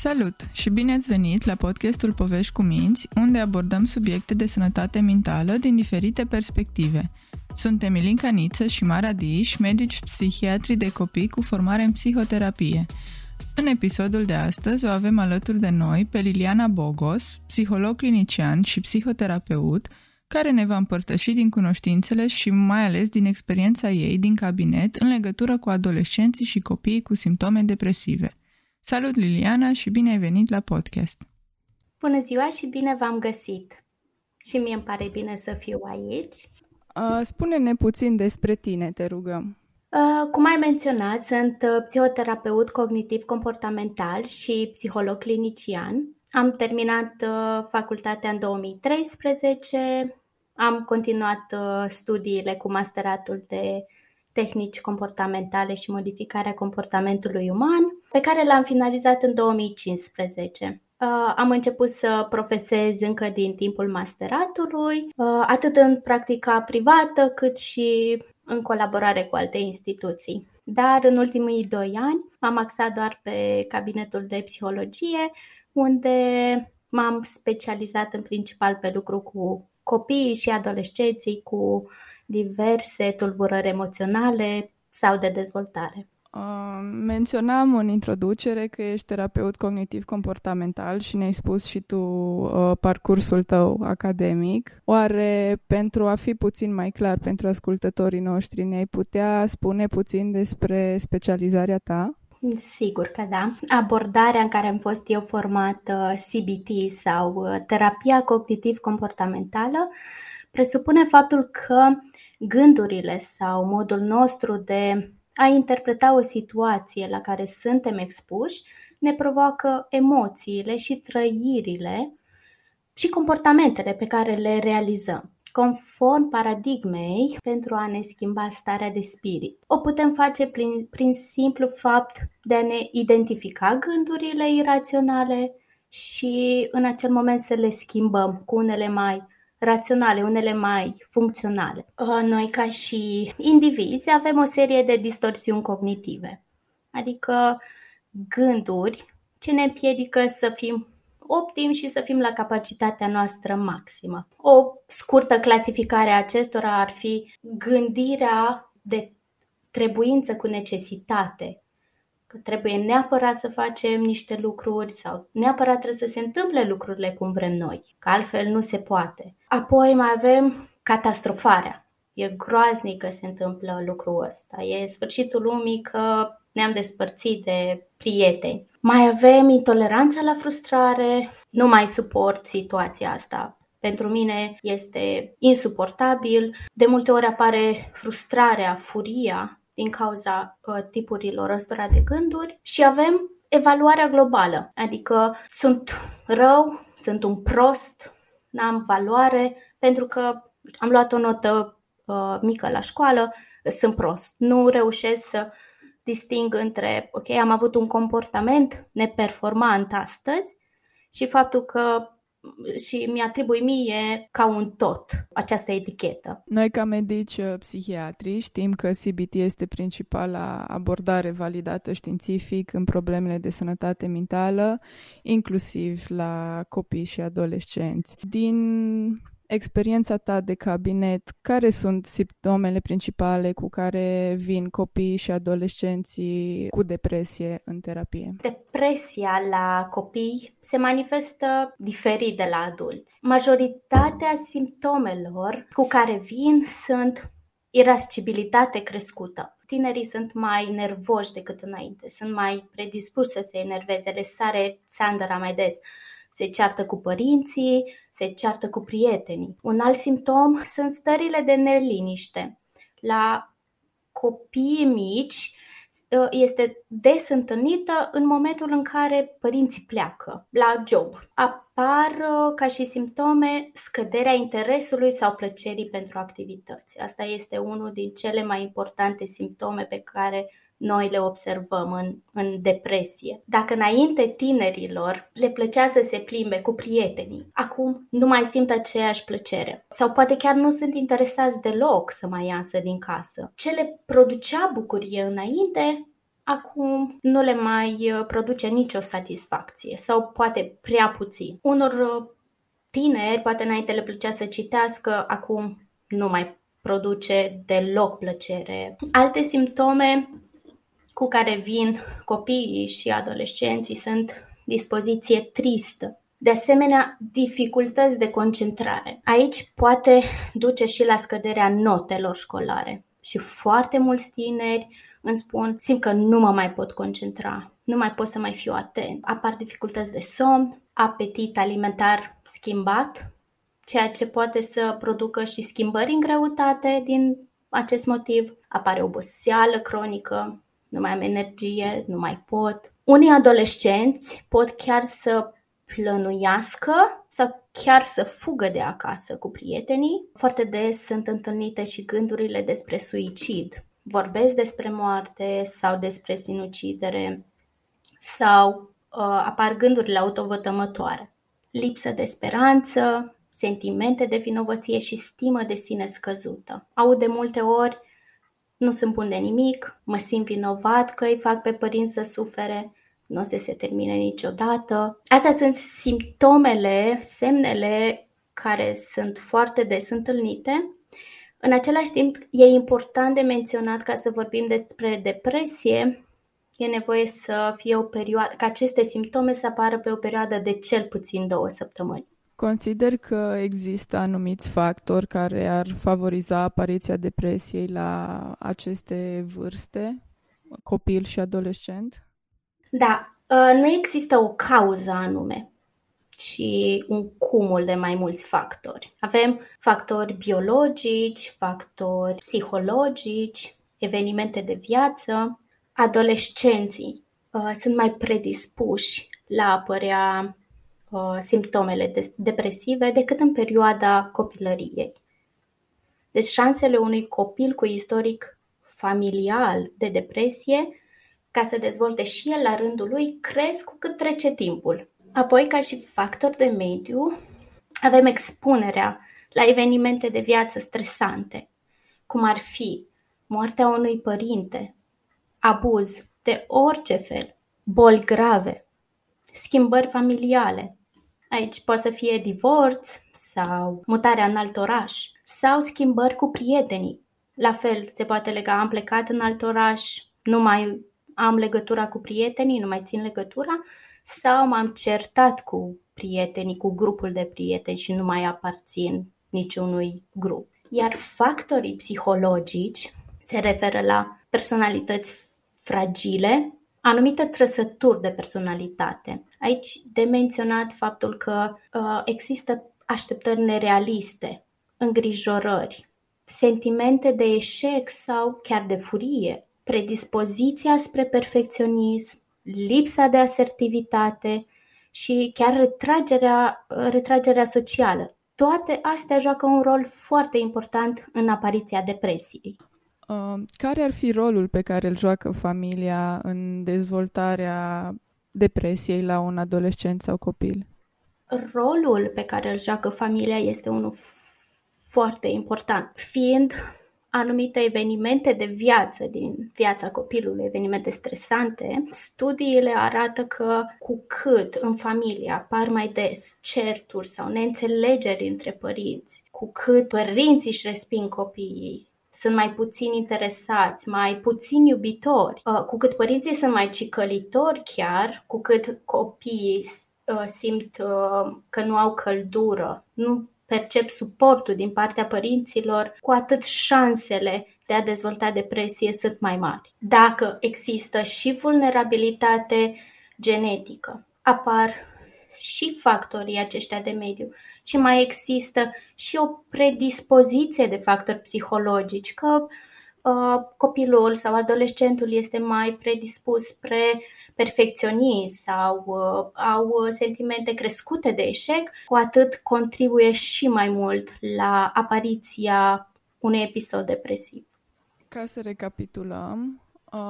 Salut și bine ați venit la podcastul Povești cu Minți, unde abordăm subiecte de sănătate mentală din diferite perspective. Suntem Ilinca Niță și Mara Diș, medici psihiatri de copii cu formare în psihoterapie. În episodul de astăzi o avem alături de noi pe Liliana Bogos, psiholog clinician și psihoterapeut, care ne va împărtăși din cunoștințele și mai ales din experiența ei din cabinet în legătură cu adolescenții și copiii cu simptome depresive. Salut Liliana și bine ai venit la podcast! Bună ziua și bine v-am găsit! Și mie îmi pare bine să fiu aici. Spune-ne puțin despre tine, te rugăm. Uh, cum ai menționat, sunt uh, psihoterapeut cognitiv-comportamental și psiholog clinician. Am terminat uh, facultatea în 2013, am continuat studiile cu masteratul de tehnici comportamentale și modificarea comportamentului uman, pe care l-am finalizat în 2015. Uh, am început să profesez încă din timpul masteratului, uh, atât în practica privată cât și în colaborare cu alte instituții. Dar în ultimii doi ani m-am axat doar pe cabinetul de psihologie, unde m-am specializat în principal pe lucru cu copiii și adolescenții cu diverse tulburări emoționale sau de dezvoltare. Uh, menționam în introducere că ești terapeut cognitiv-comportamental și ne-ai spus și tu uh, parcursul tău academic. Oare pentru a fi puțin mai clar pentru ascultătorii noștri, ne-ai putea spune puțin despre specializarea ta? Sigur că da. Abordarea în care am fost eu formată, CBT sau uh, terapia cognitiv-comportamentală, presupune faptul că gândurile sau modul nostru de a interpreta o situație la care suntem expuși ne provoacă emoțiile și trăirile și comportamentele pe care le realizăm conform paradigmei pentru a ne schimba starea de spirit. O putem face prin, prin simplu fapt de a ne identifica gândurile iraționale și în acel moment să le schimbăm cu unele mai raționale, unele mai funcționale. Uh, noi, ca și indivizi, avem o serie de distorsiuni cognitive, adică gânduri ce ne împiedică să fim optim și să fim la capacitatea noastră maximă. O scurtă clasificare a acestora ar fi gândirea de trebuință cu necesitate, că trebuie neapărat să facem niște lucruri sau neapărat trebuie să se întâmple lucrurile cum vrem noi, că altfel nu se poate. Apoi mai avem catastrofarea. E groaznic că se întâmplă lucrul ăsta. E sfârșitul lumii că ne-am despărțit de prieteni. Mai avem intoleranța la frustrare, nu mai suport situația asta. Pentru mine este insuportabil. De multe ori apare frustrarea, furia din cauza uh, tipurilor ăstora de gânduri și avem evaluarea globală, adică sunt rău, sunt un prost, n-am valoare pentru că am luat o notă uh, mică la școală, sunt prost. Nu reușesc să disting între, ok, am avut un comportament neperformant astăzi și faptul că și mi-atribui mie ca un tot această etichetă. Noi ca medici uh, psihiatri știm că CBT este principala abordare validată științific în problemele de sănătate mentală, inclusiv la copii și adolescenți. Din experiența ta de cabinet, care sunt simptomele principale cu care vin copiii și adolescenții cu depresie în terapie? Depresia la copii se manifestă diferit de la adulți. Majoritatea simptomelor cu care vin sunt irascibilitate crescută. Tinerii sunt mai nervoși decât înainte, sunt mai predispuși să se enerveze, le sare țandăra mai des se ceartă cu părinții, se ceartă cu prietenii. Un alt simptom sunt stările de neliniște. La copii mici ă, este des întâlnită în momentul în care părinții pleacă la job. Apar ă, ca și simptome scăderea interesului sau plăcerii pentru activități. Asta este unul din cele mai importante simptome pe care noi le observăm în, în depresie. Dacă înainte tinerilor le plăcea să se plimbe cu prietenii, acum nu mai simt aceeași plăcere. Sau poate chiar nu sunt interesați deloc să mai iasă din casă. Ce le producea bucurie înainte, acum nu le mai uh, produce nicio satisfacție sau poate prea puțin. Unor uh, tineri, poate înainte le plăcea să citească, acum nu mai produce deloc plăcere. Alte simptome cu care vin copiii și adolescenții sunt dispoziție tristă, de asemenea, dificultăți de concentrare. Aici poate duce și la scăderea notelor școlare. Și foarte mulți tineri îmi spun, simt că nu mă mai pot concentra, nu mai pot să mai fiu atent. Apar dificultăți de somn, apetit alimentar schimbat, ceea ce poate să producă și schimbări în greutate din acest motiv. Apare oboseală cronică, nu mai am energie, nu mai pot. Unii adolescenți pot chiar să plănuiască sau chiar să fugă de acasă cu prietenii. Foarte des sunt întâlnite și gândurile despre suicid. Vorbesc despre moarte sau despre sinucidere sau uh, apar gândurile autovătămătoare. Lipsă de speranță, sentimente de vinovăție și stimă de sine scăzută. Aud de multe ori, nu sunt bun de nimic, mă simt vinovat că îi fac pe părinți să sufere, nu o să se termine niciodată. Astea sunt simptomele, semnele care sunt foarte des întâlnite. În același timp, e important de menționat ca să vorbim despre depresie, e nevoie să fie o perioadă, ca aceste simptome să apară pe o perioadă de cel puțin două săptămâni. Consider că există anumiți factori care ar favoriza apariția depresiei la aceste vârste, copil și adolescent? Da, ă, nu există o cauză anume, ci un cumul de mai mulți factori. Avem factori biologici, factori psihologici, evenimente de viață. Adolescenții uh, sunt mai predispuși la a apărea uh, simptomele de- depresive decât în perioada copilăriei. Deci șansele unui copil cu istoric familial de depresie ca să dezvolte și el la rândul lui, cresc cu cât trece timpul. Apoi, ca și factor de mediu, avem expunerea la evenimente de viață stresante, cum ar fi moartea unui părinte, abuz de orice fel, boli grave, schimbări familiale. Aici poate să fie divorț sau mutarea în alt oraș sau schimbări cu prietenii. La fel, se poate lega, am plecat în alt oraș, nu mai am legătura cu prietenii, nu mai țin legătura, sau m-am certat cu prietenii, cu grupul de prieteni și nu mai aparțin niciunui grup. Iar factorii psihologici se referă la personalități fragile, anumite trăsături de personalitate. Aici de menționat faptul că uh, există așteptări nerealiste, îngrijorări, sentimente de eșec sau chiar de furie, predispoziția spre perfecționism, lipsa de asertivitate și chiar retragerea, retragerea socială. Toate astea joacă un rol foarte important în apariția depresiei. Uh, care ar fi rolul pe care îl joacă familia în dezvoltarea depresiei la un adolescent sau copil? Rolul pe care îl joacă familia este unul foarte important, fiind anumite evenimente de viață din viața copilului, evenimente stresante, studiile arată că cu cât în familie apar mai des certuri sau neînțelegeri între părinți, cu cât părinții își resping copiii, sunt mai puțin interesați, mai puțin iubitori, uh, cu cât părinții sunt mai cicălitori chiar, cu cât copiii uh, simt uh, că nu au căldură, nu percep suportul din partea părinților, cu atât șansele de a dezvolta depresie sunt mai mari. Dacă există și vulnerabilitate genetică, apar și factorii aceștia de mediu și mai există și o predispoziție de factori psihologici, că uh, copilul sau adolescentul este mai predispus spre perfecționism sau uh, au sentimente crescute de eșec, cu atât contribuie și mai mult la apariția unui episod depresiv. Ca să recapitulăm, uh,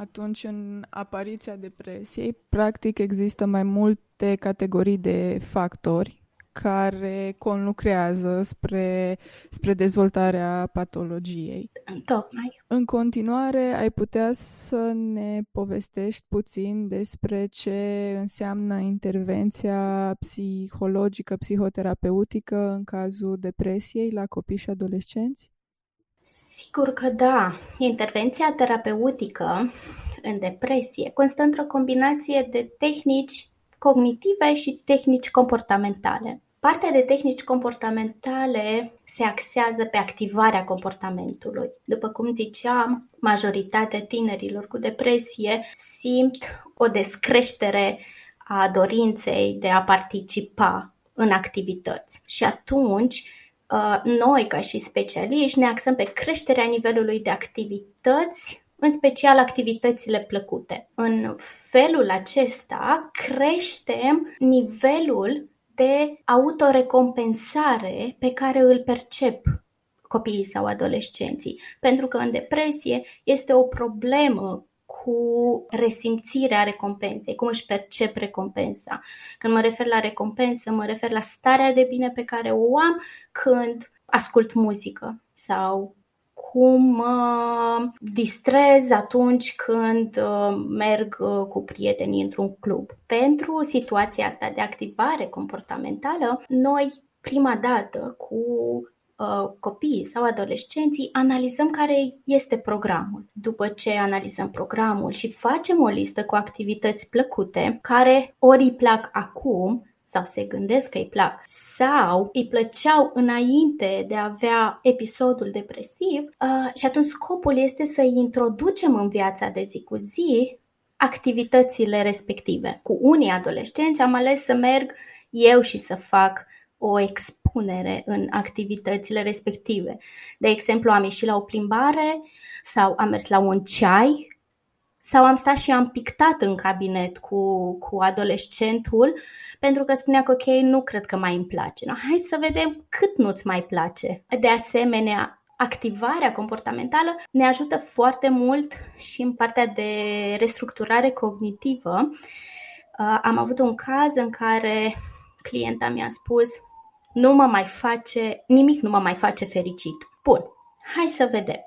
atunci în apariția depresiei, practic există mai multe categorii de factori care conlucrează spre, spre dezvoltarea patologiei. Tocmai. În continuare, ai putea să ne povestești puțin despre ce înseamnă intervenția psihologică, psihoterapeutică în cazul depresiei la copii și adolescenți? Sigur că da. Intervenția terapeutică în depresie constă într-o combinație de tehnici cognitive și tehnici comportamentale. Partea de tehnici comportamentale se axează pe activarea comportamentului. După cum ziceam, majoritatea tinerilor cu depresie simt o descreștere a dorinței de a participa în activități. Și atunci, uh, noi, ca și specialiști, ne axăm pe creșterea nivelului de activități în special activitățile plăcute. În felul acesta creștem nivelul de autorecompensare pe care îl percep copiii sau adolescenții. Pentru că în depresie este o problemă cu resimțirea recompensei, cum își percep recompensa. Când mă refer la recompensă, mă refer la starea de bine pe care o am când ascult muzică sau cum mă distrez atunci când uh, merg uh, cu prietenii într-un club. Pentru situația asta de activare comportamentală, noi prima dată cu uh, copiii sau adolescenții analizăm care este programul. După ce analizăm programul și facem o listă cu activități plăcute care ori îi plac acum sau se gândesc că îi plac sau îi plăceau înainte de a avea episodul depresiv uh, și atunci scopul este să îi introducem în viața de zi cu zi activitățile respective. Cu unii adolescenți am ales să merg eu și să fac o expunere în activitățile respective. De exemplu, am ieșit la o plimbare sau am mers la un ceai sau am stat și am pictat în cabinet cu, cu adolescentul pentru că spunea că ok, nu cred că mai îmi place. No, hai să vedem cât nu-ți mai place. De asemenea, activarea comportamentală ne ajută foarte mult și în partea de restructurare cognitivă. Uh, am avut un caz în care clienta mi-a spus nu mă mai face, nimic nu mă mai face fericit. Bun, hai să vedem.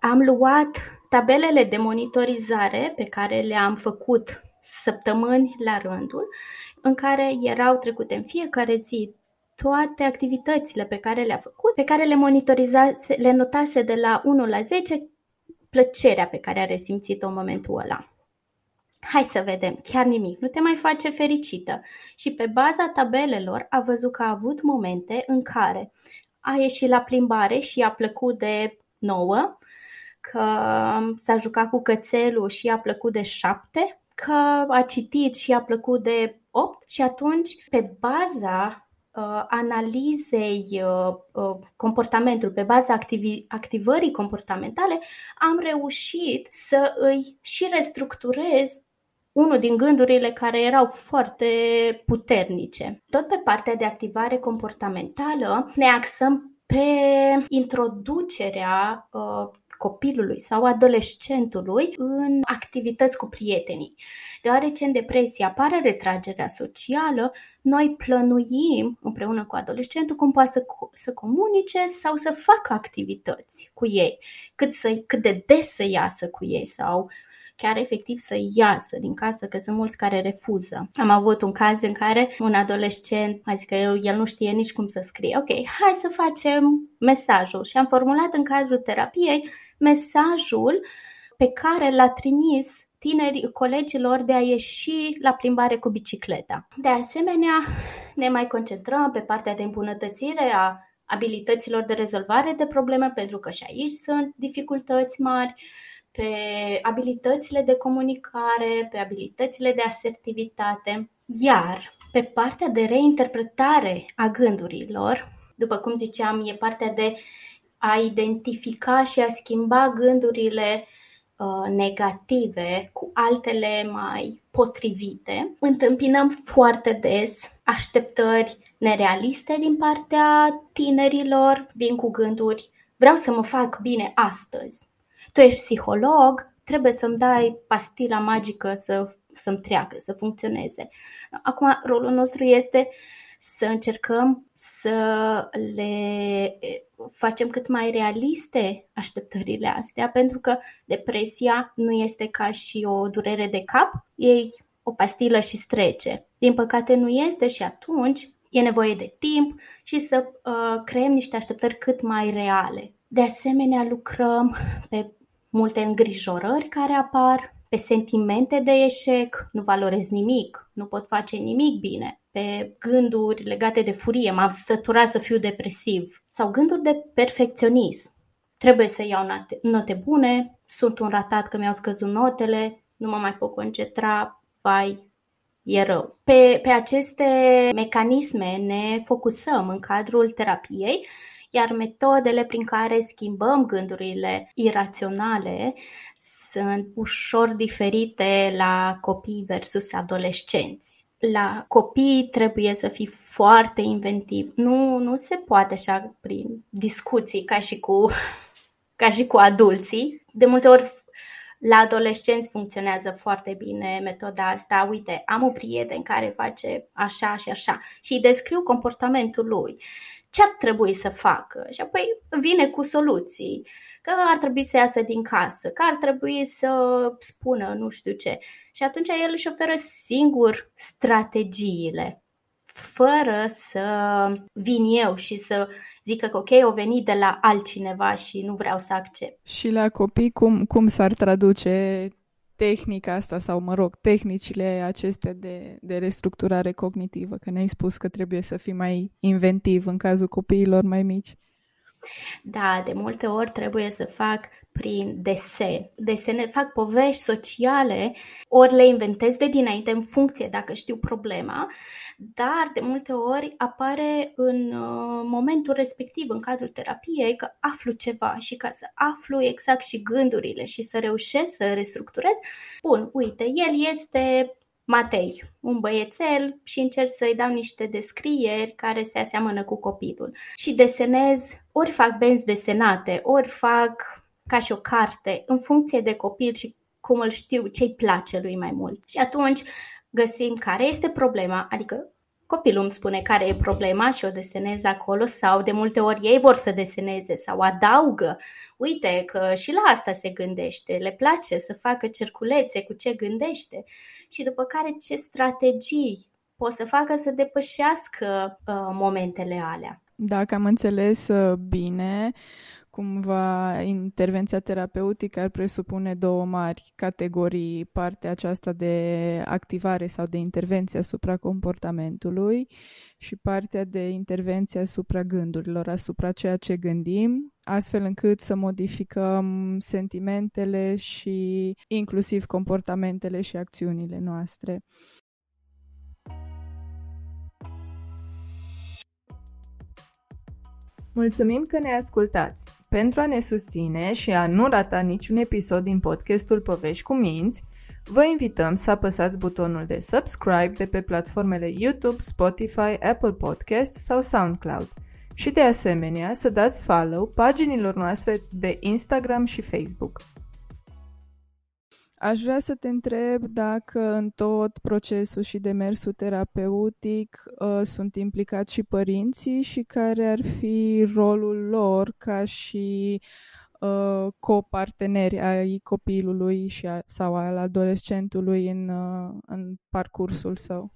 Am luat tabelele de monitorizare pe care le-am făcut săptămâni la rândul, în care erau trecute în fiecare zi toate activitățile pe care le-a făcut, pe care le monitorizase, le notase de la 1 la 10 plăcerea pe care a resimțit-o în momentul ăla. Hai să vedem, chiar nimic, nu te mai face fericită. Și pe baza tabelelor a văzut că a avut momente în care a ieșit la plimbare și i-a plăcut de 9, că s-a jucat cu cățelul și i-a plăcut de 7, că a citit și a plăcut de 8 și atunci, pe baza uh, analizei uh, uh, comportamentului, pe baza activi- activării comportamentale, am reușit să îi și restructurez unul din gândurile care erau foarte puternice. Tot pe partea de activare comportamentală ne axăm pe introducerea uh, copilului sau adolescentului în activități cu prietenii. Deoarece în depresie apare retragerea socială, noi plănuim împreună cu adolescentul cum poate să, să comunice sau să facă activități cu ei, cât, să, cât de des să iasă cu ei sau chiar efectiv să iasă din casă, că sunt mulți care refuză. Am avut un caz în care un adolescent a zis că el nu știe nici cum să scrie. Ok, hai să facem mesajul și am formulat în cadrul terapiei mesajul pe care l-a trimis tinerii colegilor de a ieși la plimbare cu bicicleta. De asemenea, ne mai concentrăm pe partea de îmbunătățire a abilităților de rezolvare de probleme, pentru că și aici sunt dificultăți mari, pe abilitățile de comunicare, pe abilitățile de asertivitate. Iar pe partea de reinterpretare a gândurilor, după cum ziceam, e partea de a identifica și a schimba gândurile uh, negative cu altele mai potrivite, întâmpinăm foarte des așteptări nerealiste din partea tinerilor, vin cu gânduri, vreau să mă fac bine astăzi. Tu ești psiholog, trebuie să-mi dai pastila magică să, să-mi treacă, să funcționeze. Acum, rolul nostru este să încercăm să le facem cât mai realiste așteptările astea, pentru că depresia nu este ca și o durere de cap, ei o pastilă și strece. Din păcate nu este și atunci e nevoie de timp și să uh, creăm niște așteptări cât mai reale. De asemenea, lucrăm pe multe îngrijorări care apar, pe sentimente de eșec, nu valorez nimic, nu pot face nimic bine, pe gânduri legate de furie, m-am săturat să fiu depresiv, sau gânduri de perfecționism. Trebuie să iau note, note bune, sunt un ratat că mi-au scăzut notele, nu mă mai pot concentra, vai, e rău. Pe, pe aceste mecanisme ne focusăm în cadrul terapiei, iar metodele prin care schimbăm gândurile iraționale sunt ușor diferite la copii versus adolescenți. La copii trebuie să fii foarte inventiv. Nu, nu se poate așa prin discuții ca și cu, ca și cu adulții. De multe ori la adolescenți funcționează foarte bine metoda asta. Uite, am o prieten care face așa și așa și îi descriu comportamentul lui. Ce ar trebui să facă? Și apoi vine cu soluții. Că ar trebui să iasă din casă, că ar trebui să spună nu știu ce. Și atunci el își oferă singur strategiile fără să vin eu și să zică că ok, o venit de la altcineva și nu vreau să accept. Și la copii cum, cum s-ar traduce tehnica asta sau, mă rog, tehnicile acestea de, de restructurare cognitivă? Că ne-ai spus că trebuie să fii mai inventiv în cazul copiilor mai mici. Da, de multe ori trebuie să fac prin desen. Desene, fac povești sociale, ori le inventez de dinainte în funcție dacă știu problema, dar de multe ori apare în uh, momentul respectiv, în cadrul terapiei, că aflu ceva și ca să aflu exact și gândurile și să reușesc să restructurez, bun, uite, el este Matei, un băiețel și încerc să-i dau niște descrieri care se aseamănă cu copilul. Și desenez, ori fac benzi desenate, ori fac ca și o carte, în funcție de copil și cum îl știu, ce-i place lui mai mult. Și atunci găsim care este problema, adică copilul îmi spune care e problema și o desenez acolo sau de multe ori ei vor să deseneze sau adaugă. Uite că și la asta se gândește, le place să facă cerculețe cu ce gândește și după care ce strategii pot să facă să depășească uh, momentele alea. Dacă am înțeles uh, bine, cumva intervenția terapeutică ar presupune două mari categorii, partea aceasta de activare sau de intervenție asupra comportamentului și partea de intervenție asupra gândurilor, asupra ceea ce gândim, astfel încât să modificăm sentimentele și inclusiv comportamentele și acțiunile noastre. Mulțumim că ne ascultați! Pentru a ne susține și a nu rata niciun episod din podcastul Povești cu Minți, vă invităm să apăsați butonul de subscribe de pe platformele YouTube, Spotify, Apple Podcast sau SoundCloud și de asemenea să dați follow paginilor noastre de Instagram și Facebook. Aș vrea să te întreb dacă în tot procesul și demersul terapeutic uh, sunt implicați și părinții și care ar fi rolul lor ca și uh, coparteneri ai copilului și a, sau al adolescentului în, uh, în parcursul său.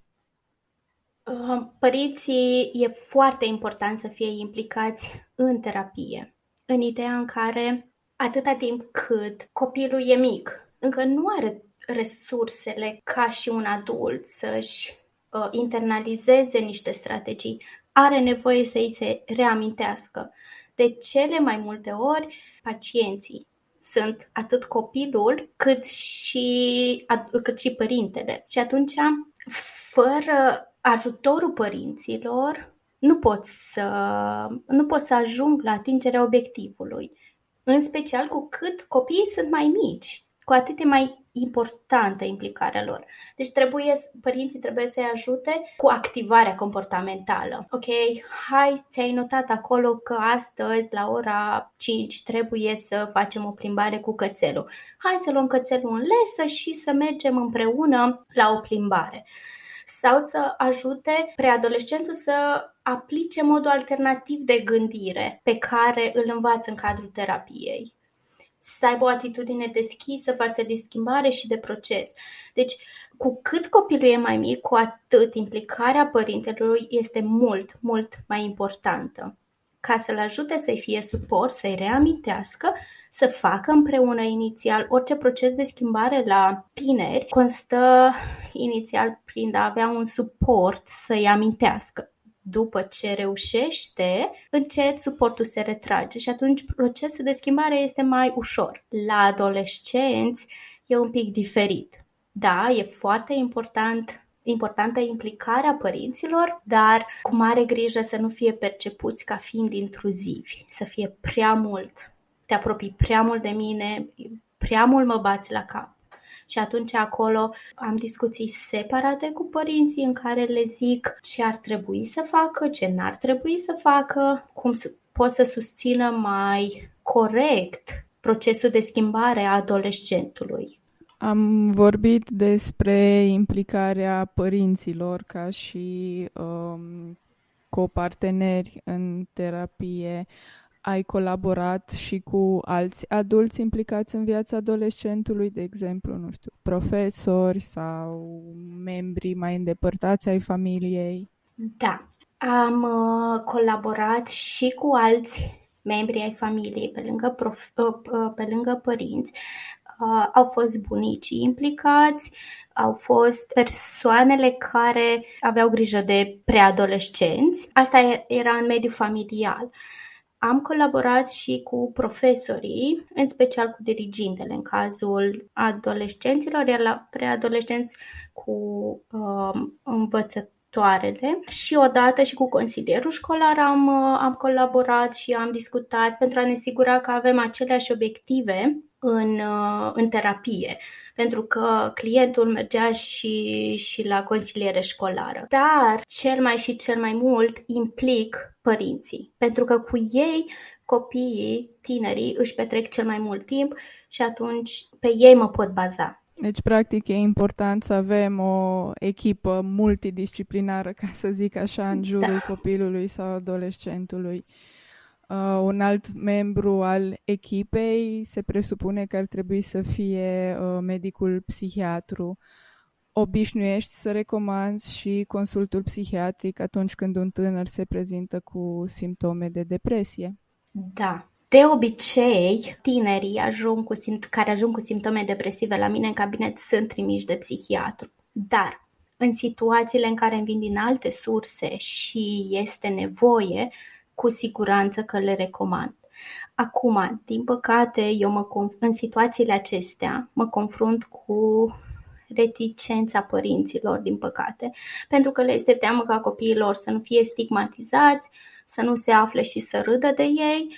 Uh, părinții e foarte important să fie implicați în terapie, în ideea în care atâta timp cât copilul e mic, încă nu are resursele ca și un adult să-și uh, internalizeze niște strategii, are nevoie să îi se reamintească. De cele mai multe ori, pacienții sunt atât copilul cât și, cât și părintele. Și atunci, fără ajutorul părinților, nu pot să, nu pot să ajung la atingerea obiectivului. În special cu cât copiii sunt mai mici cu atât e mai importantă implicarea lor. Deci trebuie, părinții trebuie să-i ajute cu activarea comportamentală. Ok, hai, ți-ai notat acolo că astăzi la ora 5 trebuie să facem o plimbare cu cățelul. Hai să luăm cățelul în lesă și să mergem împreună la o plimbare. sau să ajute preadolescentul să aplice modul alternativ de gândire pe care îl învață în cadrul terapiei. Să aibă o atitudine deschisă față de schimbare și de proces. Deci, cu cât copilul e mai mic, cu atât implicarea părintelui este mult, mult mai importantă. Ca să-l ajute să-i fie suport, să-i reamintească să facă împreună inițial orice proces de schimbare la tineri constă inițial prin a avea un suport să-i amintească. După ce reușește, încet suportul se retrage și atunci procesul de schimbare este mai ușor. La adolescenți e un pic diferit. Da, e foarte important importantă implicarea părinților, dar cu mare grijă să nu fie percepuți ca fiind intruzivi, să fie prea mult te apropii prea mult de mine, prea mult mă bați la cap. Și atunci acolo am discuții separate cu părinții în care le zic ce ar trebui să facă, ce n-ar trebui să facă, cum să, pot să susțină mai corect procesul de schimbare a adolescentului. Am vorbit despre implicarea părinților ca și um, coparteneri în terapie ai colaborat și cu alți adulți implicați în viața adolescentului, de exemplu, nu știu, profesori sau membri mai îndepărtați ai familiei? Da, am uh, colaborat și cu alți membri ai familiei, pe lângă, prof, uh, uh, pe lângă părinți. Uh, au fost bunicii implicați, au fost persoanele care aveau grijă de preadolescenți. Asta era în mediul familial. Am colaborat și cu profesorii, în special cu dirigintele, în cazul adolescenților, iar la preadolescenți cu uh, învățătoarele. Și odată și cu consilierul școlar am, uh, am colaborat și am discutat pentru a ne asigura că avem aceleași obiective în, uh, în terapie pentru că clientul mergea și, și la consiliere școlară. Dar cel mai și cel mai mult implic părinții, pentru că cu ei copiii, tinerii își petrec cel mai mult timp și atunci pe ei mă pot baza. Deci, practic, e important să avem o echipă multidisciplinară, ca să zic așa, în jurul da. copilului sau adolescentului uh, un alt membru al echipei se presupune că ar trebui să fie uh, medicul psihiatru. Obișnuiești să recomanzi și consultul psihiatric atunci când un tânăr se prezintă cu simptome de depresie? Da, de obicei, tinerii ajung cu simt- care ajung cu simptome depresive la mine în cabinet sunt trimiși de psihiatru. Dar în situațiile în care vin din alte surse și este nevoie, cu siguranță că le recomand. Acum, din păcate, eu mă conf- în situațiile acestea mă confrunt cu reticența părinților, din păcate, pentru că le este teamă ca copiilor să nu fie stigmatizați, să nu se afle și să râdă de ei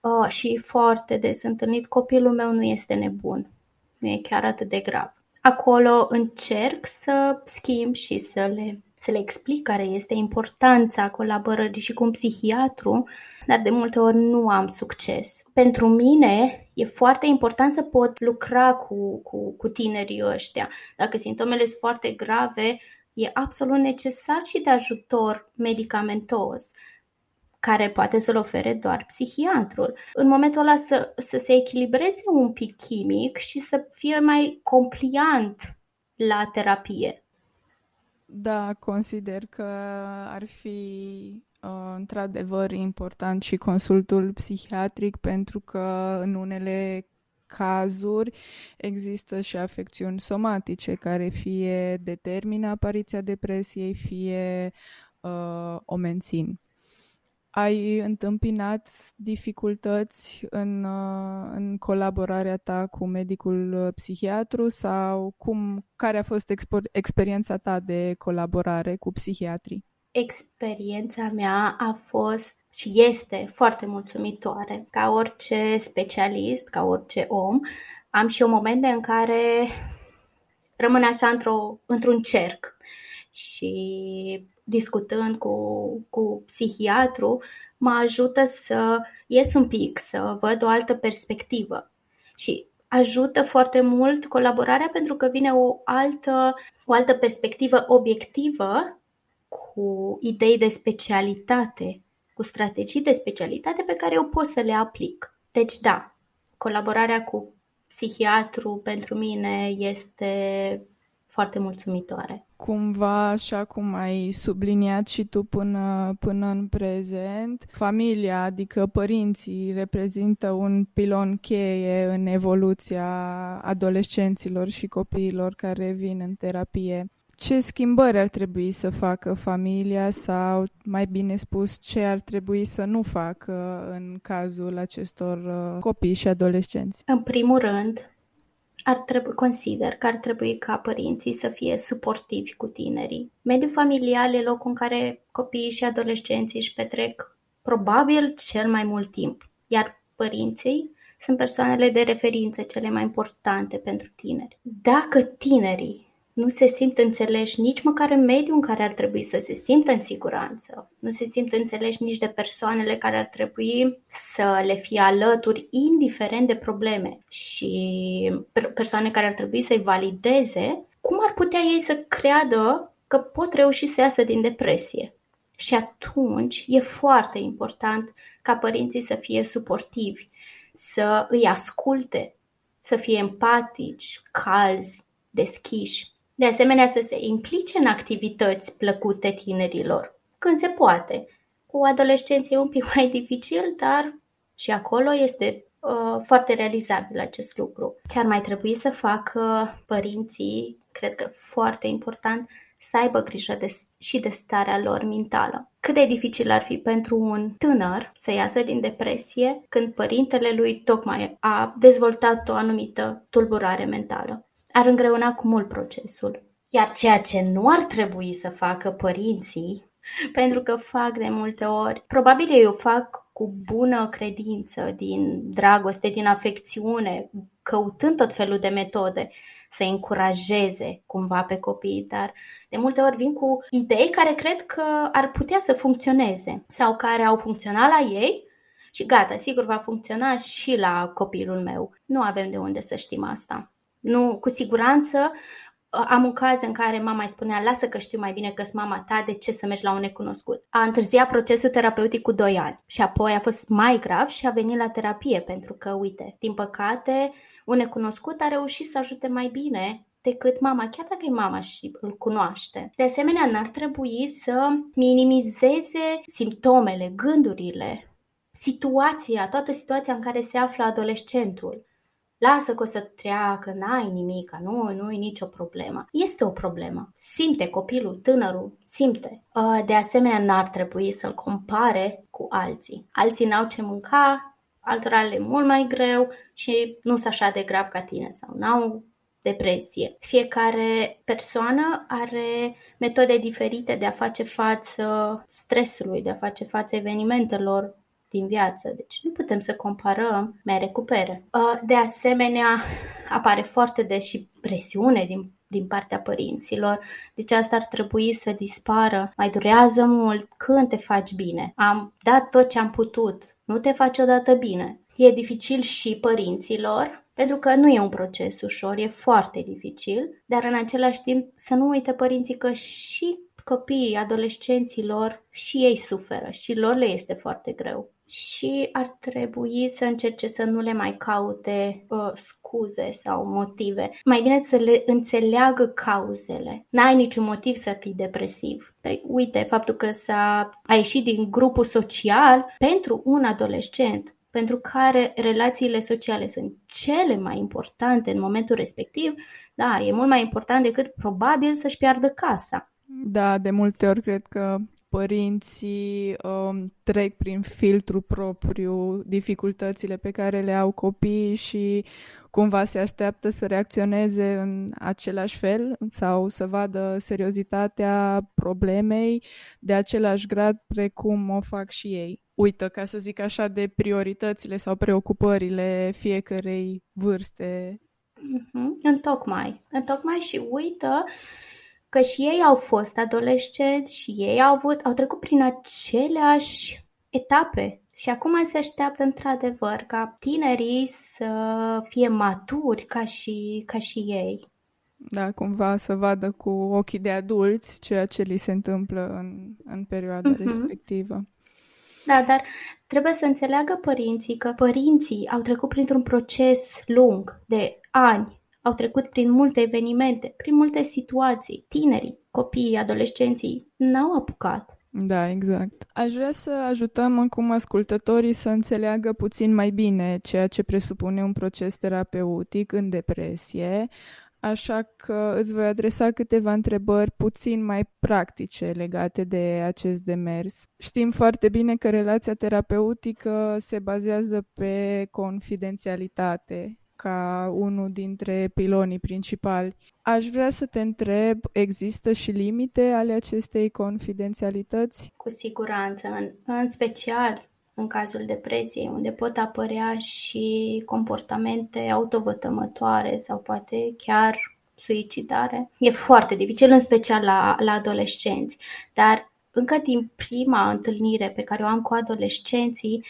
uh, și foarte des întâlnit copilul meu nu este nebun, nu e chiar atât de grav. Acolo încerc să schimb și să le să le explic care este importanța colaborării și cu un psihiatru, dar de multe ori nu am succes. Pentru mine e foarte important să pot lucra cu, cu, cu tinerii ăștia. Dacă simptomele sunt foarte grave, e absolut necesar și de ajutor medicamentos care poate să-l ofere doar psihiatrul. În momentul ăla să, să se echilibreze un pic chimic și să fie mai compliant la terapie. Da, consider că ar fi uh, într-adevăr important și consultul psihiatric pentru că în unele cazuri există și afecțiuni somatice care fie determină apariția depresiei, fie uh, o mențin ai întâmpinat dificultăți în, uh, în colaborarea ta cu medicul uh, psihiatru sau cum, care a fost expo- experiența ta de colaborare cu psihiatrii? Experiența mea a fost și este foarte mulțumitoare. Ca orice specialist, ca orice om, am și un momente în care rămân așa într-o, într-un cerc și discutând cu, cu psihiatru, mă ajută să ies un pic, să văd o altă perspectivă. Și ajută foarte mult colaborarea pentru că vine o altă, o altă perspectivă obiectivă cu idei de specialitate, cu strategii de specialitate pe care eu pot să le aplic. Deci da, colaborarea cu psihiatru pentru mine este foarte mulțumitoare. Cumva, așa cum ai subliniat și tu până, până în prezent, familia, adică părinții, reprezintă un pilon cheie în evoluția adolescenților și copiilor care vin în terapie. Ce schimbări ar trebui să facă familia sau, mai bine spus, ce ar trebui să nu facă în cazul acestor uh, copii și adolescenți? În primul rând, ar trebui, consider că ar trebui ca părinții să fie suportivi cu tinerii. Mediul familial e locul în care copiii și adolescenții își petrec probabil cel mai mult timp, iar părinții sunt persoanele de referință cele mai importante pentru tineri. Dacă tinerii nu se simt înțeleși nici măcar în mediul în care ar trebui să se simtă în siguranță. Nu se simt înțeleși nici de persoanele care ar trebui să le fie alături, indiferent de probleme și persoane care ar trebui să-i valideze, cum ar putea ei să creadă că pot reuși să iasă din depresie? Și atunci e foarte important ca părinții să fie suportivi, să îi asculte, să fie empatici, calzi, deschiși de asemenea, să se implice în activități plăcute tinerilor, când se poate. Cu adolescenții e un pic mai dificil, dar și acolo este uh, foarte realizabil acest lucru. Ce ar mai trebui să facă părinții, cred că foarte important, să aibă grijă de, și de starea lor mentală. Cât de dificil ar fi pentru un tânăr să iasă din depresie când părintele lui tocmai a dezvoltat o anumită tulburare mentală ar îngreuna cu mult procesul. Iar ceea ce nu ar trebui să facă părinții, pentru că fac de multe ori, probabil ei o fac cu bună credință, din dragoste, din afecțiune, căutând tot felul de metode să încurajeze cumva pe copii, dar de multe ori vin cu idei care cred că ar putea să funcționeze sau care au funcționat la ei și gata, sigur va funcționa și la copilul meu. Nu avem de unde să știm asta. Nu, cu siguranță am un caz în care mama îi spunea, lasă că știu mai bine că sunt mama ta, de ce să mergi la un necunoscut? A întârziat procesul terapeutic cu 2 ani și apoi a fost mai grav și a venit la terapie pentru că, uite, din păcate, un necunoscut a reușit să ajute mai bine decât mama, chiar dacă e mama și îl cunoaște. De asemenea, n-ar trebui să minimizeze simptomele, gândurile, situația, toată situația în care se află adolescentul lasă că o să treacă, n-ai nimic, nu, nu e nicio problemă. Este o problemă. Simte copilul, tânărul, simte. Uh, de asemenea, n-ar trebui să-l compare cu alții. Alții n-au ce mânca, altora le mult mai greu și nu sunt așa de grav ca tine sau n-au depresie. Fiecare persoană are metode diferite de a face față stresului, de a face față evenimentelor din viață. Deci nu putem să comparăm mai recupere. Uh, de asemenea, apare foarte des și presiune din din partea părinților. Deci asta ar trebui să dispară. Mai durează mult când te faci bine. Am dat tot ce am putut. Nu te faci odată bine. E dificil și părinților, pentru că nu e un proces ușor, e foarte dificil, dar în același timp să nu uite părinții că și copiii, adolescenților, și ei suferă și lor le este foarte greu și ar trebui să încerce să nu le mai caute uh, scuze sau motive. Mai bine să le înțeleagă cauzele. N-ai niciun motiv să fii depresiv. Păi, uite, faptul că s-a a ieșit din grupul social pentru un adolescent pentru care relațiile sociale sunt cele mai importante în momentul respectiv, da, e mult mai important decât probabil să-și piardă casa. Da, de multe ori cred că părinții um, trec prin filtru propriu dificultățile pe care le au copiii și cumva se așteaptă să reacționeze în același fel sau să vadă seriozitatea problemei de același grad precum o fac și ei. Uită, ca să zic așa, de prioritățile sau preocupările fiecărei vârste. Mm-hmm. Întocmai. Întocmai și uită că și ei au fost adolescenți și ei au avut, au trecut prin aceleași etape Și acum se așteaptă într-adevăr ca tinerii să fie maturi ca și, ca și ei. Da, cumva să vadă cu ochii de adulți ceea ce li se întâmplă în, în perioada uh-huh. respectivă. Da, dar trebuie să înțeleagă părinții că părinții au trecut printr-un proces lung de ani, au trecut prin multe evenimente, prin multe situații. Tinerii, copiii, adolescenții n-au apucat. Da, exact. Aș vrea să ajutăm acum ascultătorii să înțeleagă puțin mai bine ceea ce presupune un proces terapeutic în depresie, așa că îți voi adresa câteva întrebări puțin mai practice legate de acest demers. Știm foarte bine că relația terapeutică se bazează pe confidențialitate ca unul dintre pilonii principali. Aș vrea să te întreb, există și limite ale acestei confidențialități? Cu siguranță, în, în special în cazul depresiei, unde pot apărea și comportamente autovătămătoare sau poate chiar suicidare. E foarte dificil, în special la, la adolescenți, dar încă din prima întâlnire pe care o am cu adolescenții,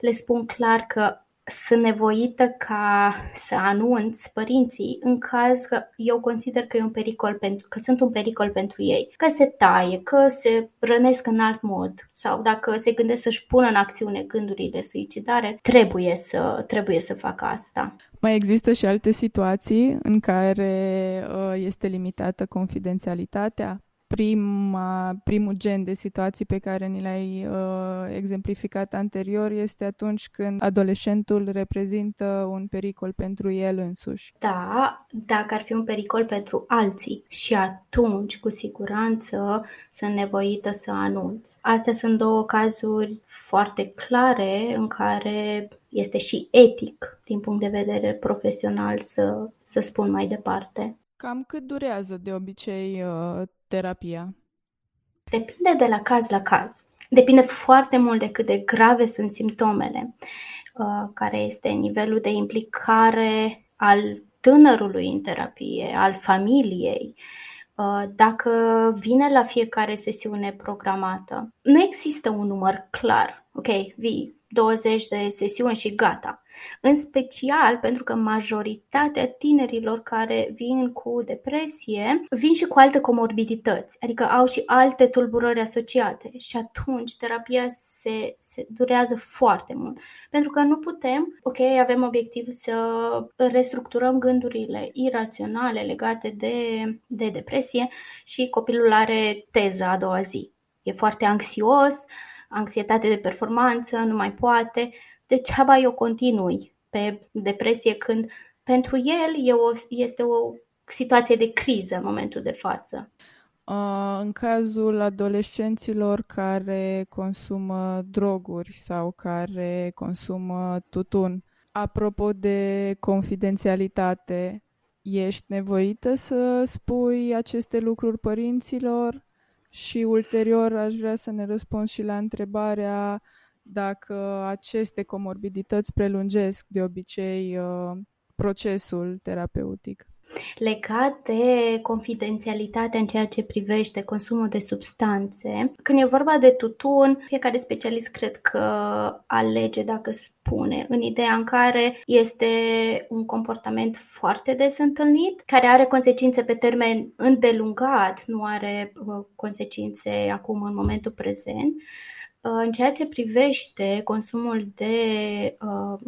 le spun clar că sunt nevoită ca să anunț părinții în caz că eu consider că e un pericol pentru, că sunt un pericol pentru ei, că se taie, că se rănesc în alt mod sau dacă se gândesc să-și pună în acțiune gândurile suicidare, trebuie să, trebuie să facă asta. Mai există și alte situații în care uh, este limitată confidențialitatea? Prima, primul gen de situații pe care ni le-ai uh, exemplificat anterior este atunci când adolescentul reprezintă un pericol pentru el însuși. Da, dacă ar fi un pericol pentru alții și atunci, cu siguranță, sunt nevoită să anunț. Astea sunt două cazuri foarte clare în care este și etic din punct de vedere profesional să, să spun mai departe. Cam cât durează de obicei uh, terapia? Depinde de la caz la caz. Depinde foarte mult de cât de grave sunt simptomele, uh, care este nivelul de implicare al tânărului în terapie, al familiei, uh, dacă vine la fiecare sesiune programată. Nu există un număr clar. Ok, vii 20 de sesiuni și gata. În special pentru că majoritatea tinerilor care vin cu depresie vin și cu alte comorbidități, adică au și alte tulburări asociate și atunci terapia se, se durează foarte mult. Pentru că nu putem, ok, avem obiectiv să restructurăm gândurile iraționale legate de, de depresie și copilul are teza a doua zi. E foarte anxios, anxietate de performanță, nu mai poate, degeaba eu continui pe depresie când pentru el e o, este o situație de criză în momentul de față. în cazul adolescenților care consumă droguri sau care consumă tutun, apropo de confidențialitate, ești nevoită să spui aceste lucruri părinților și ulterior aș vrea să ne răspund și la întrebarea dacă aceste comorbidități prelungesc de obicei uh, procesul terapeutic. Legat de confidențialitate în ceea ce privește consumul de substanțe, când e vorba de tutun, fiecare specialist cred că alege dacă spune, în ideea în care este un comportament foarte des întâlnit, care are consecințe pe termen îndelungat, nu are uh, consecințe acum în momentul prezent. Uh, în ceea ce privește consumul de uh,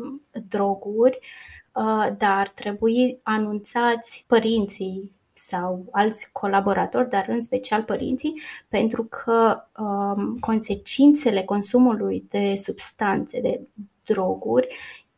droguri, uh, dar trebuie anunțați părinții sau alți colaboratori, dar în special părinții, pentru că um, consecințele consumului de substanțe, de droguri,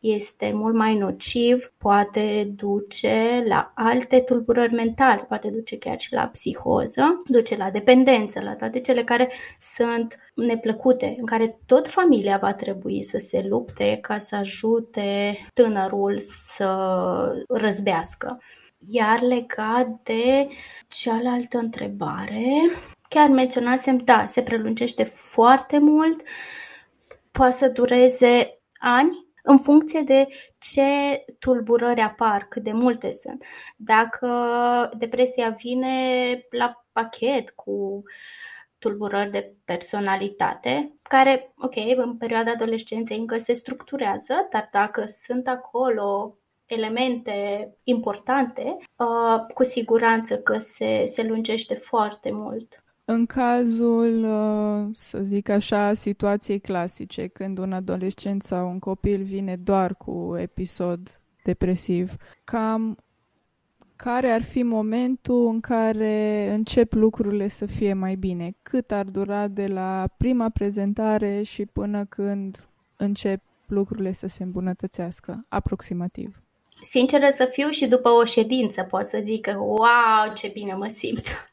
este mult mai nociv, poate duce la alte tulburări mentale, poate duce chiar și la psihoză, duce la dependență, la toate cele care sunt neplăcute, în care tot familia va trebui să se lupte ca să ajute tânărul să răzbească. Iar legat de cealaltă întrebare, chiar menționasem, da, se prelungește foarte mult, poate să dureze ani, în funcție de ce tulburări apar, cât de multe sunt. Dacă depresia vine la pachet cu tulburări de personalitate, care, ok, în perioada adolescenței încă se structurează, dar dacă sunt acolo elemente importante, uh, cu siguranță că se, se lungește foarte mult. În cazul, uh, să zic așa, situației clasice, când un adolescent sau un copil vine doar cu episod depresiv, cam care ar fi momentul în care încep lucrurile să fie mai bine? Cât ar dura de la prima prezentare și până când încep lucrurile să se îmbunătățească, aproximativ? Sinceră să fiu și după o ședință pot să zic că wow, ce bine mă simt.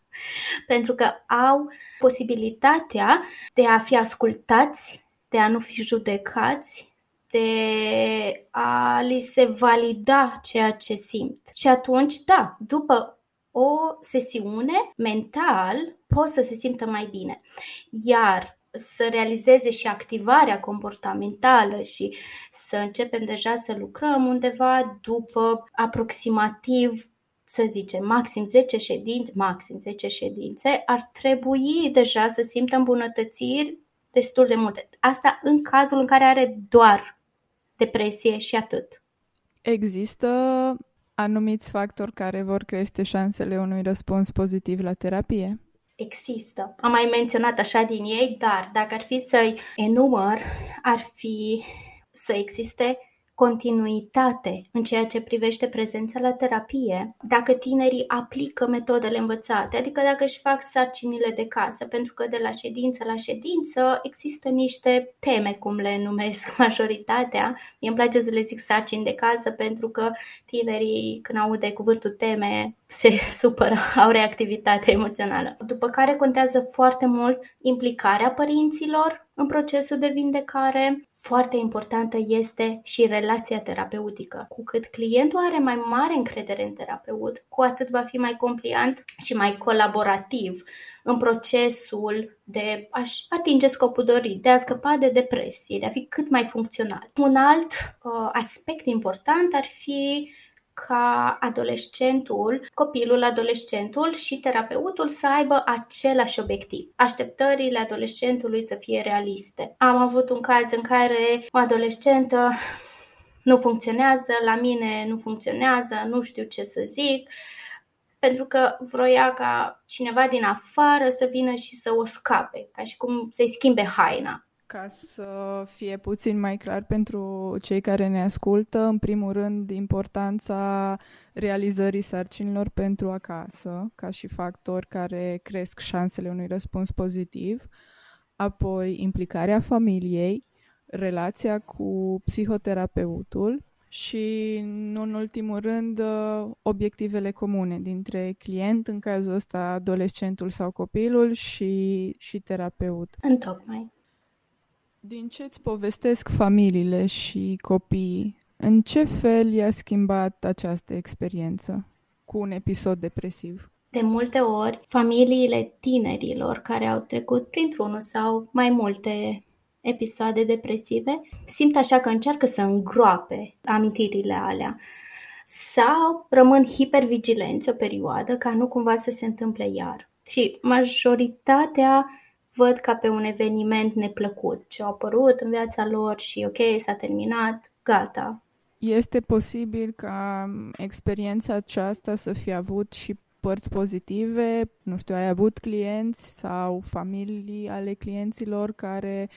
Pentru că au posibilitatea de a fi ascultați, de a nu fi judecați, de a li se valida ceea ce simt. Și atunci, da, după o sesiune mental pot să se simtă mai bine. Iar să realizeze și activarea comportamentală și să începem deja să lucrăm undeva după aproximativ să zicem, maxim 10 ședințe, maxim 10 ședințe, ar trebui deja să simtă îmbunătățiri destul de multe. Asta în cazul în care are doar depresie și atât. Există anumiți factori care vor crește șansele unui răspuns pozitiv la terapie? Există. Am mai menționat așa din ei, dar dacă ar fi să-i enumăr, ar fi să existe continuitate în ceea ce privește prezența la terapie, dacă tinerii aplică metodele învățate, adică dacă își fac sarcinile de casă, pentru că de la ședință la ședință există niște teme, cum le numesc majoritatea. Mie îmi place să le zic sarcini de casă pentru că tinerii, când aude cuvântul teme, se supără, au reactivitate emoțională. După care contează foarte mult implicarea părinților în procesul de vindecare. Foarte importantă este și relația terapeutică. Cu cât clientul are mai mare încredere în terapeut, cu atât va fi mai compliant și mai colaborativ în procesul de a atinge scopul dorit, de a scăpa de depresie, de a fi cât mai funcțional. Un alt uh, aspect important ar fi ca adolescentul, copilul, adolescentul și terapeutul să aibă același obiectiv. Așteptările adolescentului să fie realiste. Am avut un caz în care o adolescentă nu funcționează, la mine nu funcționează, nu știu ce să zic, pentru că vroia ca cineva din afară să vină și să o scape, ca și cum să-i schimbe haina. Ca să fie puțin mai clar pentru cei care ne ascultă, în primul rând, importanța realizării sarcinilor pentru acasă, ca și factor care cresc șansele unui răspuns pozitiv, apoi implicarea familiei, relația cu psihoterapeutul și, nu în ultimul rând, obiectivele comune dintre client, în cazul ăsta adolescentul sau copilul, și, și terapeut. Întocmai. Din ce îți povestesc familiile și copiii, în ce fel i-a schimbat această experiență cu un episod depresiv? De multe ori, familiile tinerilor care au trecut printr-unul sau mai multe episoade depresive simt așa că încearcă să îngroape amintirile alea sau rămân hipervigilenți o perioadă ca nu cumva să se întâmple iar. Și majoritatea văd ca pe un eveniment neplăcut ce a apărut în viața lor și ok, s-a terminat, gata. Este posibil ca experiența aceasta să fie avut și părți pozitive, nu știu, ai avut clienți sau familii ale clienților care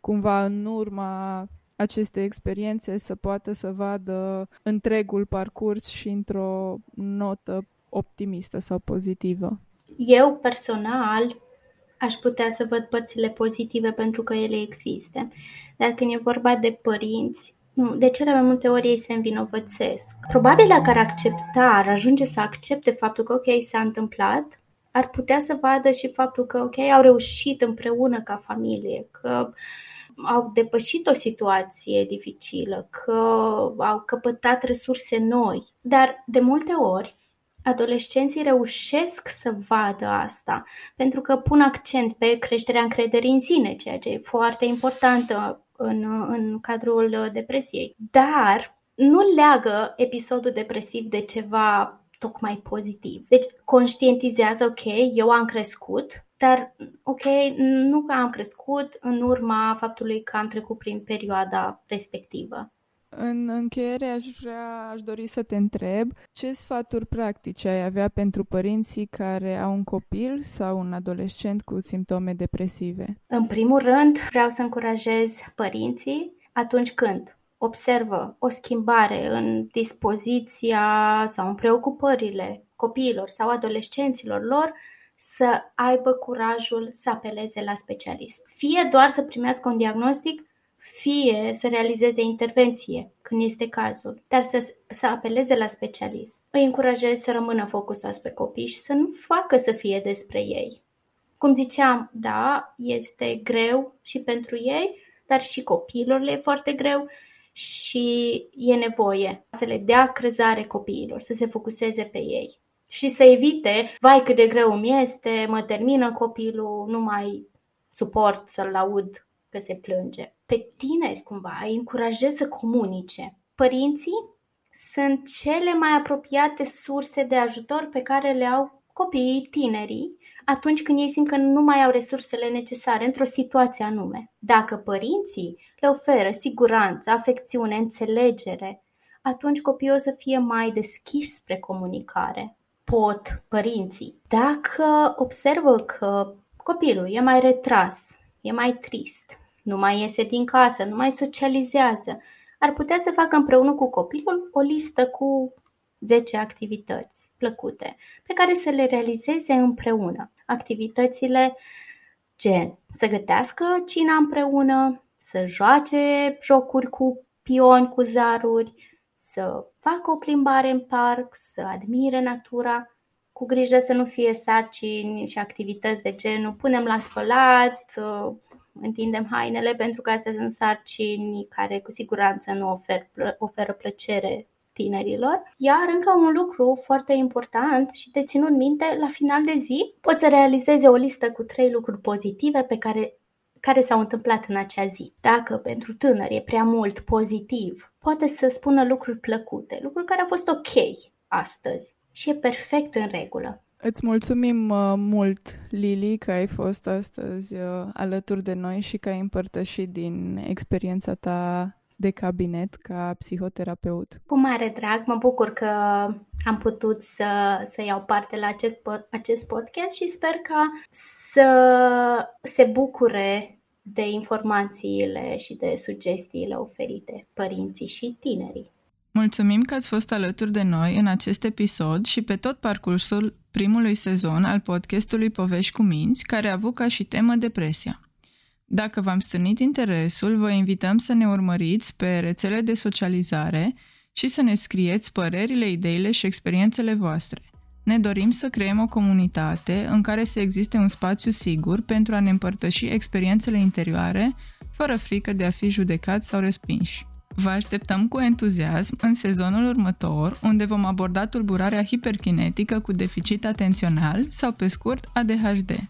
cumva în urma aceste experiențe să poată să vadă întregul parcurs și într-o notă optimistă sau pozitivă. Eu personal aș putea să văd părțile pozitive pentru că ele există. Dar când e vorba de părinți, nu, de cele mai multe ori ei se învinovățesc. Probabil dacă ar accepta, ar ajunge să accepte faptul că ok, s-a întâmplat, ar putea să vadă și faptul că ok, au reușit împreună ca familie, că au depășit o situație dificilă, că au căpătat resurse noi. Dar de multe ori adolescenții reușesc să vadă asta, pentru că pun accent pe creșterea încrederii în sine, ceea ce e foarte importantă în, în cadrul depresiei. Dar nu leagă episodul depresiv de ceva tocmai pozitiv. Deci conștientizează, ok, eu am crescut, dar ok, nu că am crescut în urma faptului că am trecut prin perioada respectivă. În încheiere aș vrea, aș dori să te întreb ce sfaturi practice ai avea pentru părinții care au un copil sau un adolescent cu simptome depresive? În primul rând, vreau să încurajez părinții atunci când observă o schimbare în dispoziția sau în preocupările copiilor sau adolescenților lor, să aibă curajul să apeleze la specialist. Fie doar să primească un diagnostic, fie să realizeze intervenție când este cazul, dar să, să apeleze la specialist. Îi încurajez să rămână focusați pe copii și să nu facă să fie despre ei. Cum ziceam, da, este greu și pentru ei, dar și copiilor le e foarte greu și e nevoie să le dea crezare copiilor, să se focuseze pe ei și să evite, vai cât de greu îmi este, mă termină copilul, nu mai suport să-l aud că se plânge. Pe tineri, cumva, îi încurajez să comunice. Părinții sunt cele mai apropiate surse de ajutor pe care le au copiii, tinerii, atunci când ei simt că nu mai au resursele necesare într-o situație anume. Dacă părinții le oferă siguranță, afecțiune, înțelegere, atunci copiii o să fie mai deschiși spre comunicare. Pot părinții. Dacă observă că copilul e mai retras, e mai trist, nu mai iese din casă, nu mai socializează, ar putea să facă împreună cu copilul o listă cu 10 activități plăcute pe care să le realizeze împreună. Activitățile gen să gătească cina împreună, să joace jocuri cu pioni, cu zaruri, să facă o plimbare în parc, să admire natura, cu grijă să nu fie sarcini și activități de genul punem la spălat, întindem hainele, pentru că astea sunt sarcini care cu siguranță nu ofer, oferă plăcere tinerilor. Iar încă un lucru foarte important și de ținut minte, la final de zi poți să realizezi o listă cu trei lucruri pozitive pe care care s-au întâmplat în acea zi. Dacă pentru tânăr e prea mult pozitiv, poate să spună lucruri plăcute, lucruri care au fost ok astăzi și e perfect în regulă. Îți mulțumim uh, mult, Lili, că ai fost astăzi uh, alături de noi și că ai împărtășit din experiența ta de cabinet ca psihoterapeut. Cu mare drag, mă bucur că am putut să, să iau parte la acest, acest podcast și sper ca să se bucure de informațiile și de sugestiile oferite părinții și tinerii. Mulțumim că ați fost alături de noi în acest episod și pe tot parcursul primului sezon al podcastului Povești cu Minți, care a avut ca și temă depresia. Dacă v-am stârnit interesul, vă invităm să ne urmăriți pe rețele de socializare și să ne scrieți părerile, ideile și experiențele voastre. Ne dorim să creăm o comunitate în care să existe un spațiu sigur pentru a ne împărtăși experiențele interioare, fără frică de a fi judecați sau respinși. Vă așteptăm cu entuziasm în sezonul următor, unde vom aborda tulburarea hiperkinetică cu deficit atențional sau, pe scurt, ADHD.